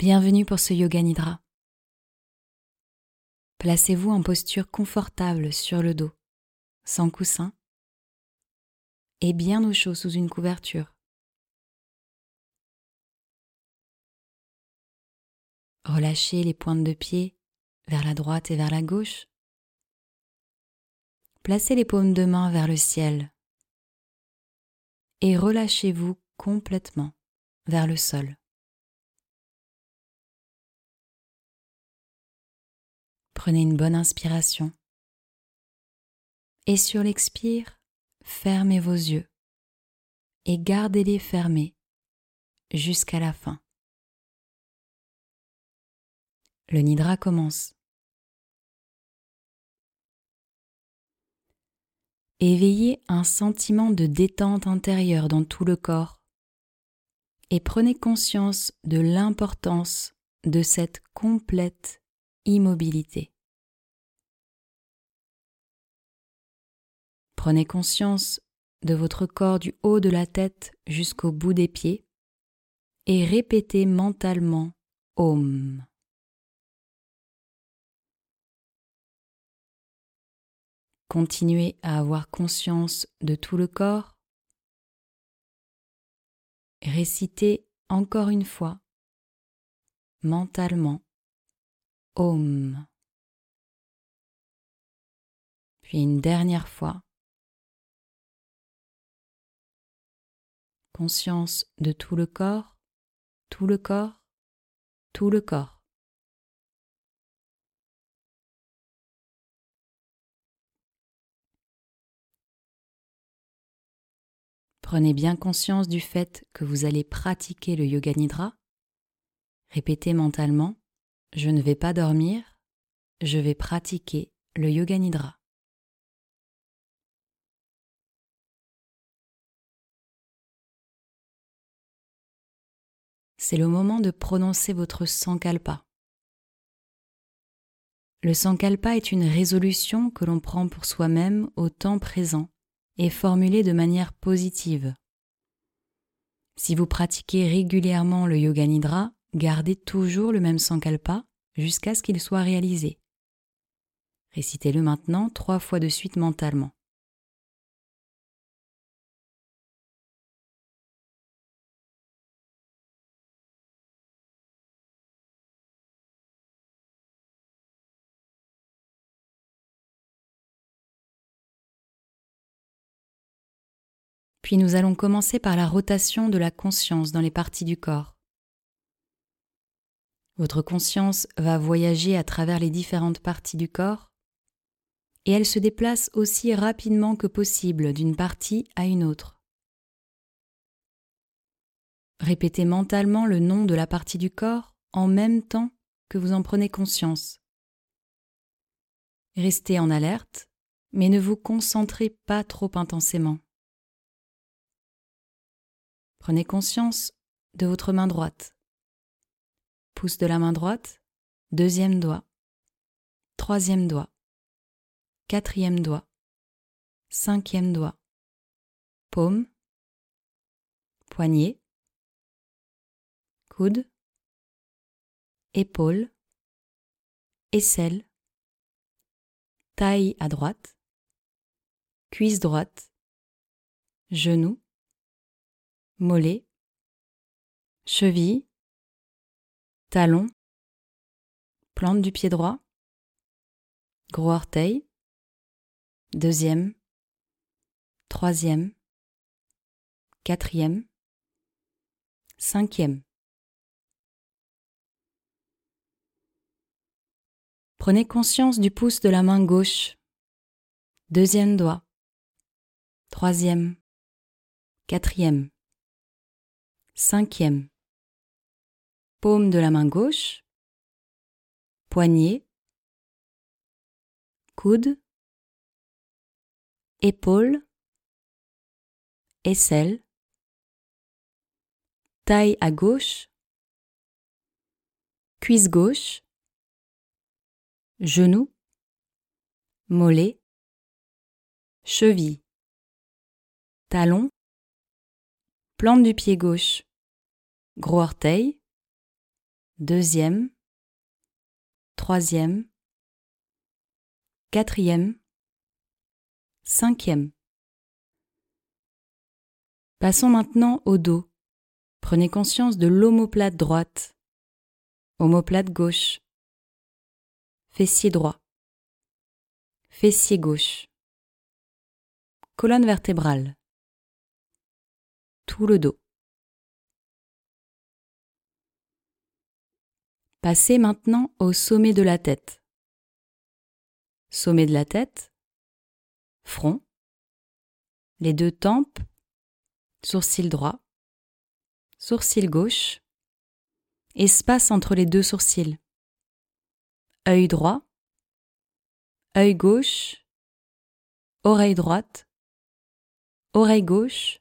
Bienvenue pour ce Yoga Nidra. Placez-vous en posture confortable sur le dos, sans coussin, et bien au chaud sous une couverture. Relâchez les pointes de pied vers la droite et vers la gauche. Placez les paumes de main vers le ciel et relâchez-vous complètement vers le sol. Prenez une bonne inspiration. Et sur l'expire, fermez vos yeux et gardez-les fermés jusqu'à la fin. Le nidra commence. Éveillez un sentiment de détente intérieure dans tout le corps et prenez conscience de l'importance de cette complète immobilité. Prenez conscience de votre corps du haut de la tête jusqu'au bout des pieds et répétez mentalement Om. Continuez à avoir conscience de tout le corps. Récitez encore une fois mentalement Puis une dernière fois. Conscience de tout le corps, tout le corps, tout le corps. Prenez bien conscience du fait que vous allez pratiquer le yoga nidra. Répétez mentalement je ne vais pas dormir, je vais pratiquer le yoga nidra. C'est le moment de prononcer votre sankalpa. Le sankalpa est une résolution que l'on prend pour soi-même au temps présent et formulée de manière positive. Si vous pratiquez régulièrement le yoga nidra, Gardez toujours le même sankalpa jusqu'à ce qu'il soit réalisé. Récitez-le maintenant trois fois de suite mentalement. Puis nous allons commencer par la rotation de la conscience dans les parties du corps. Votre conscience va voyager à travers les différentes parties du corps et elle se déplace aussi rapidement que possible d'une partie à une autre. Répétez mentalement le nom de la partie du corps en même temps que vous en prenez conscience. Restez en alerte, mais ne vous concentrez pas trop intensément. Prenez conscience de votre main droite pouce de la main droite, deuxième doigt, troisième doigt, quatrième doigt, cinquième doigt, paume, poignet, coude, épaule, aisselle, taille à droite, cuisse droite, genou, mollet, cheville, talon, plante du pied droit, gros orteil, deuxième, troisième, quatrième, cinquième. Prenez conscience du pouce de la main gauche, deuxième doigt, troisième, quatrième, cinquième, paume de la main gauche, poignet, coude, épaule, aisselle, taille à gauche, cuisse gauche, genou, mollet, cheville, talon, plante du pied gauche, gros orteil, deuxième, troisième, quatrième, cinquième. Passons maintenant au dos. Prenez conscience de l'omoplate droite, omoplate gauche, fessier droit, fessier gauche, colonne vertébrale, tout le dos. Passez maintenant au sommet de la tête. Sommet de la tête, front, les deux tempes, sourcil droit, sourcil gauche, espace entre les deux sourcils, œil droit, œil gauche, oreille droite, oreille gauche,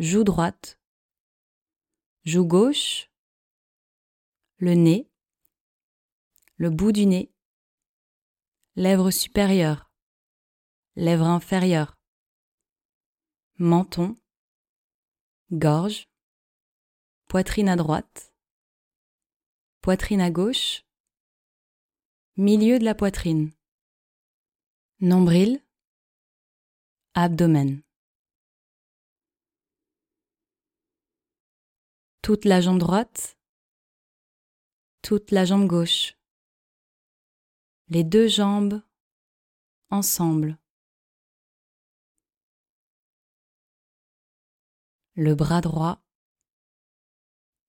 joue droite, joue gauche, le nez, le bout du nez, lèvres supérieures, lèvres inférieures, menton, gorge, poitrine à droite, poitrine à gauche, milieu de la poitrine, nombril, abdomen. Toute la jambe droite, toute la jambe gauche, les deux jambes ensemble, le bras droit,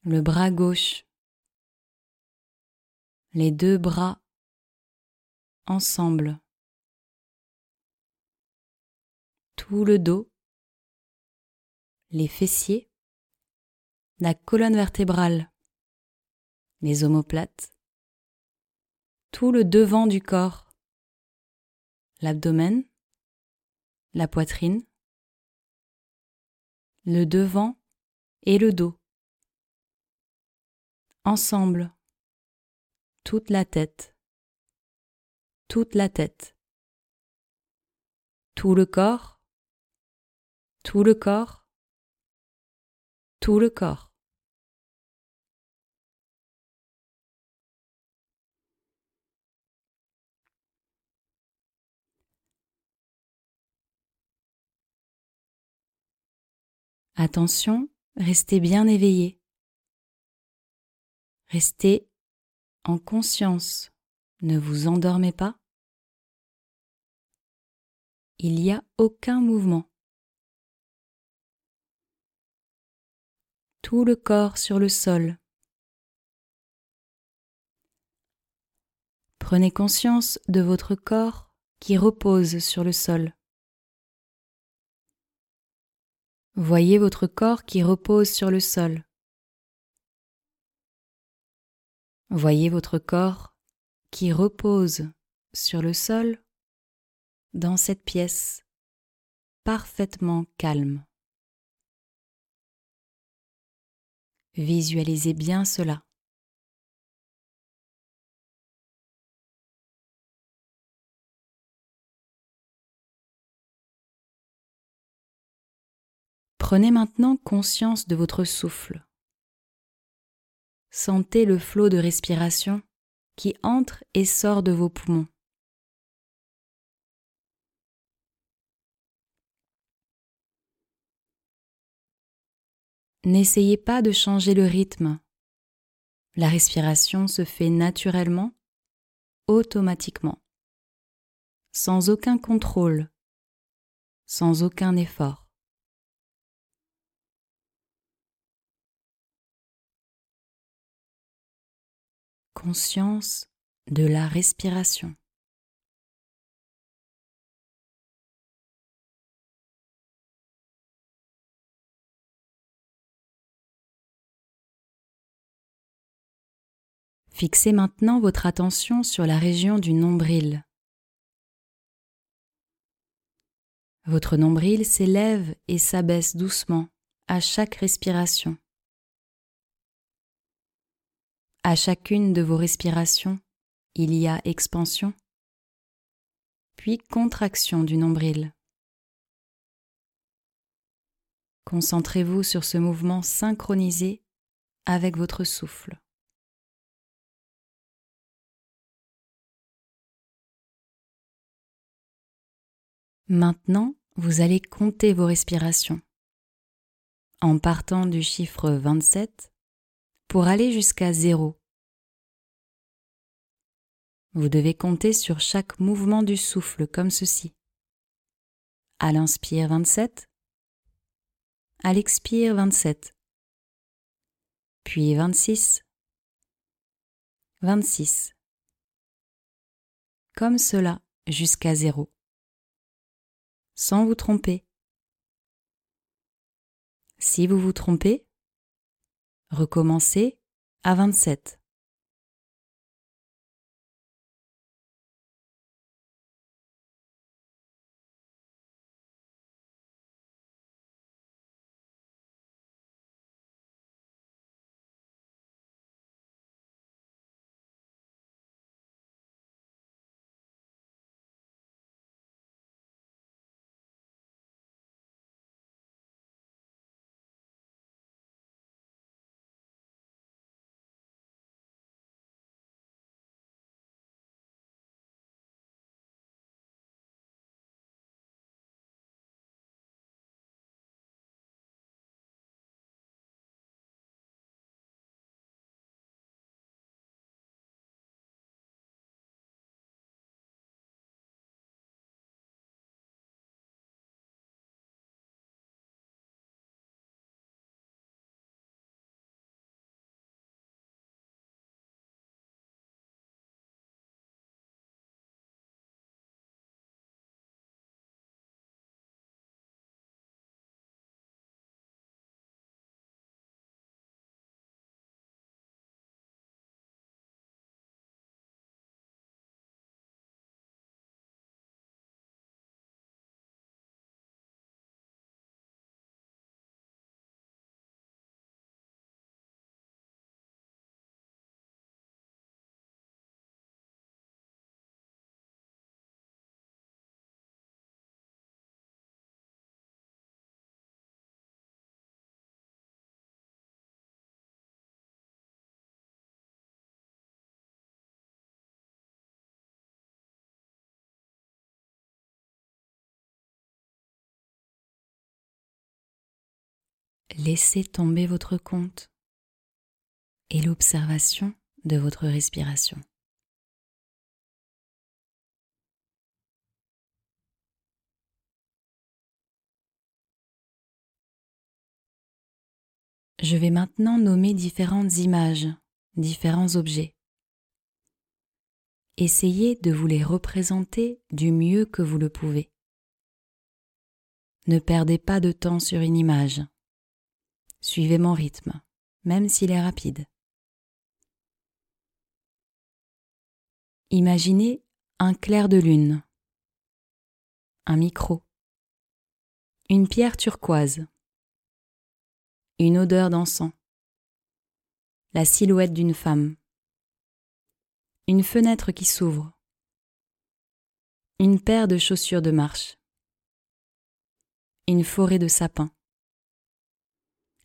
le bras gauche, les deux bras ensemble, tout le dos, les fessiers, la colonne vertébrale les omoplates, tout le devant du corps, l'abdomen, la poitrine, le devant et le dos. Ensemble, toute la tête, toute la tête, tout le corps, tout le corps, tout le corps. Attention, restez bien éveillé. Restez en conscience, ne vous endormez pas. Il n'y a aucun mouvement. Tout le corps sur le sol. Prenez conscience de votre corps qui repose sur le sol. Voyez votre corps qui repose sur le sol. Voyez votre corps qui repose sur le sol dans cette pièce parfaitement calme. Visualisez bien cela. Prenez maintenant conscience de votre souffle. Sentez le flot de respiration qui entre et sort de vos poumons. N'essayez pas de changer le rythme. La respiration se fait naturellement, automatiquement, sans aucun contrôle, sans aucun effort. Conscience de la respiration. Fixez maintenant votre attention sur la région du nombril. Votre nombril s'élève et s'abaisse doucement à chaque respiration. À chacune de vos respirations, il y a expansion, puis contraction du nombril. Concentrez-vous sur ce mouvement synchronisé avec votre souffle. Maintenant, vous allez compter vos respirations. En partant du chiffre 27, pour aller jusqu'à 0. Vous devez compter sur chaque mouvement du souffle comme ceci. À l'inspire 27, à l'expire 27, puis 26, 26, comme cela jusqu'à 0, sans vous tromper. Si vous vous trompez, recommencez à 27. Laissez tomber votre compte et l'observation de votre respiration. Je vais maintenant nommer différentes images, différents objets. Essayez de vous les représenter du mieux que vous le pouvez. Ne perdez pas de temps sur une image. Suivez mon rythme, même s'il est rapide. Imaginez un clair de lune, un micro, une pierre turquoise, une odeur d'encens, la silhouette d'une femme, une fenêtre qui s'ouvre, une paire de chaussures de marche, une forêt de sapins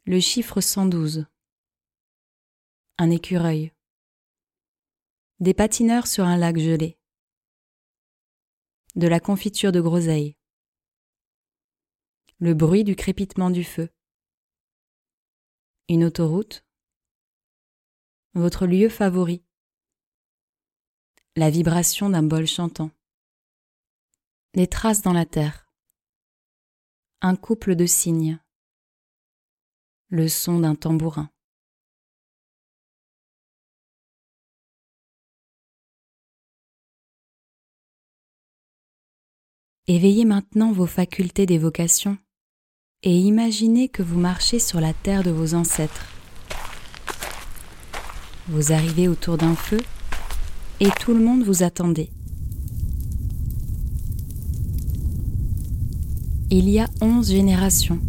le chiffre 112. Un écureuil. Des patineurs sur un lac gelé. De la confiture de groseille. Le bruit du crépitement du feu. Une autoroute. Votre lieu favori. La vibration d'un bol chantant. Les traces dans la terre. Un couple de cygnes le son d'un tambourin. Éveillez maintenant vos facultés d'évocation et imaginez que vous marchez sur la terre de vos ancêtres. Vous arrivez autour d'un feu et tout le monde vous attendait. Il y a onze générations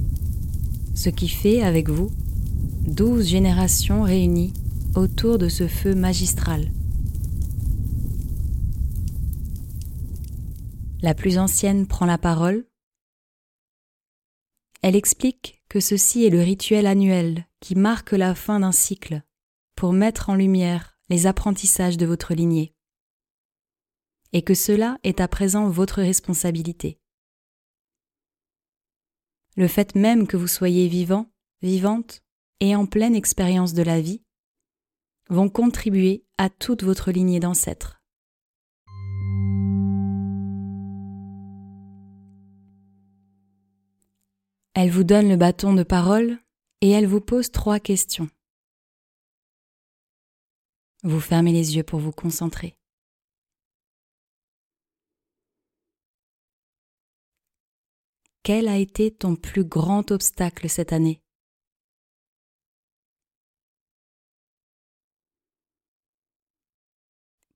ce qui fait avec vous douze générations réunies autour de ce feu magistral. La plus ancienne prend la parole. Elle explique que ceci est le rituel annuel qui marque la fin d'un cycle pour mettre en lumière les apprentissages de votre lignée, et que cela est à présent votre responsabilité, le fait même que vous soyez vivant, vivante et en pleine expérience de la vie vont contribuer à toute votre lignée d'ancêtres. Elle vous donne le bâton de parole et elle vous pose trois questions. Vous fermez les yeux pour vous concentrer. Quel a été ton plus grand obstacle cette année?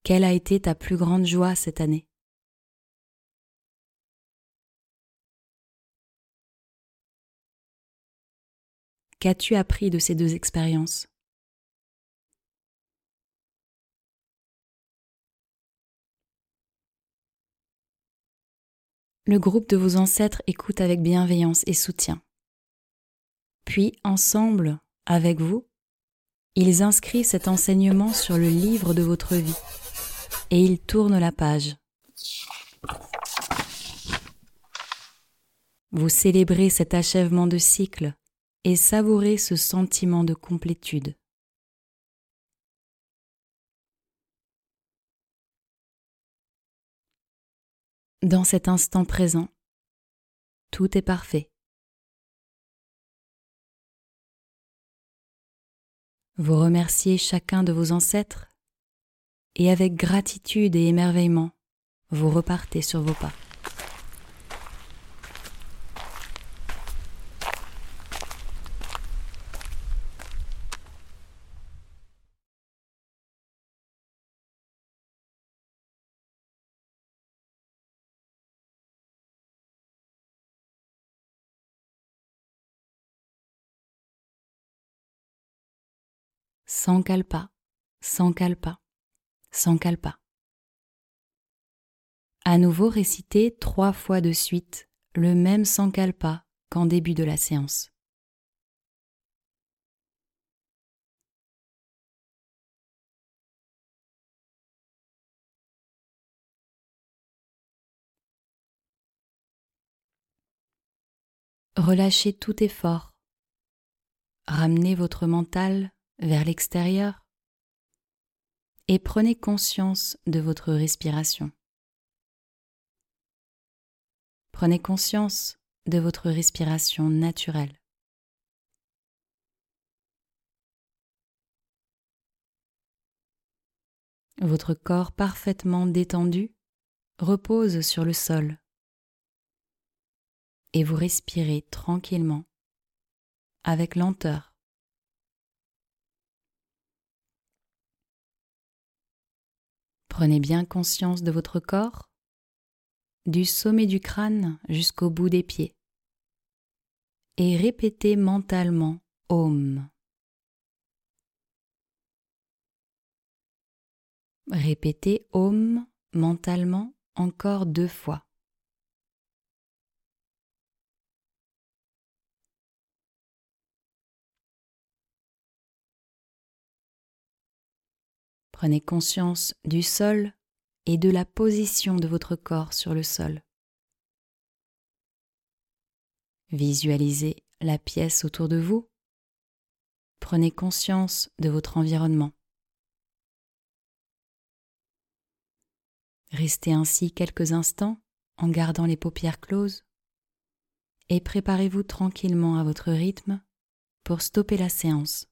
Quelle a été ta plus grande joie cette année? Qu'as-tu appris de ces deux expériences? Le groupe de vos ancêtres écoute avec bienveillance et soutien. Puis, ensemble, avec vous, ils inscrivent cet enseignement sur le livre de votre vie et ils tournent la page. Vous célébrez cet achèvement de cycle et savourez ce sentiment de complétude. Dans cet instant présent, tout est parfait. Vous remerciez chacun de vos ancêtres et avec gratitude et émerveillement, vous repartez sur vos pas. Sankalpa, Sankalpa, Sankalpa. À nouveau réciter trois fois de suite le même Sankalpa qu'en début de la séance. Relâchez tout effort. Ramenez votre mental vers l'extérieur et prenez conscience de votre respiration. Prenez conscience de votre respiration naturelle. Votre corps parfaitement détendu repose sur le sol et vous respirez tranquillement, avec lenteur. Prenez bien conscience de votre corps, du sommet du crâne jusqu'au bout des pieds, et répétez mentalement Om. Répétez Om mentalement encore deux fois. Prenez conscience du sol et de la position de votre corps sur le sol. Visualisez la pièce autour de vous. Prenez conscience de votre environnement. Restez ainsi quelques instants en gardant les paupières closes et préparez-vous tranquillement à votre rythme pour stopper la séance.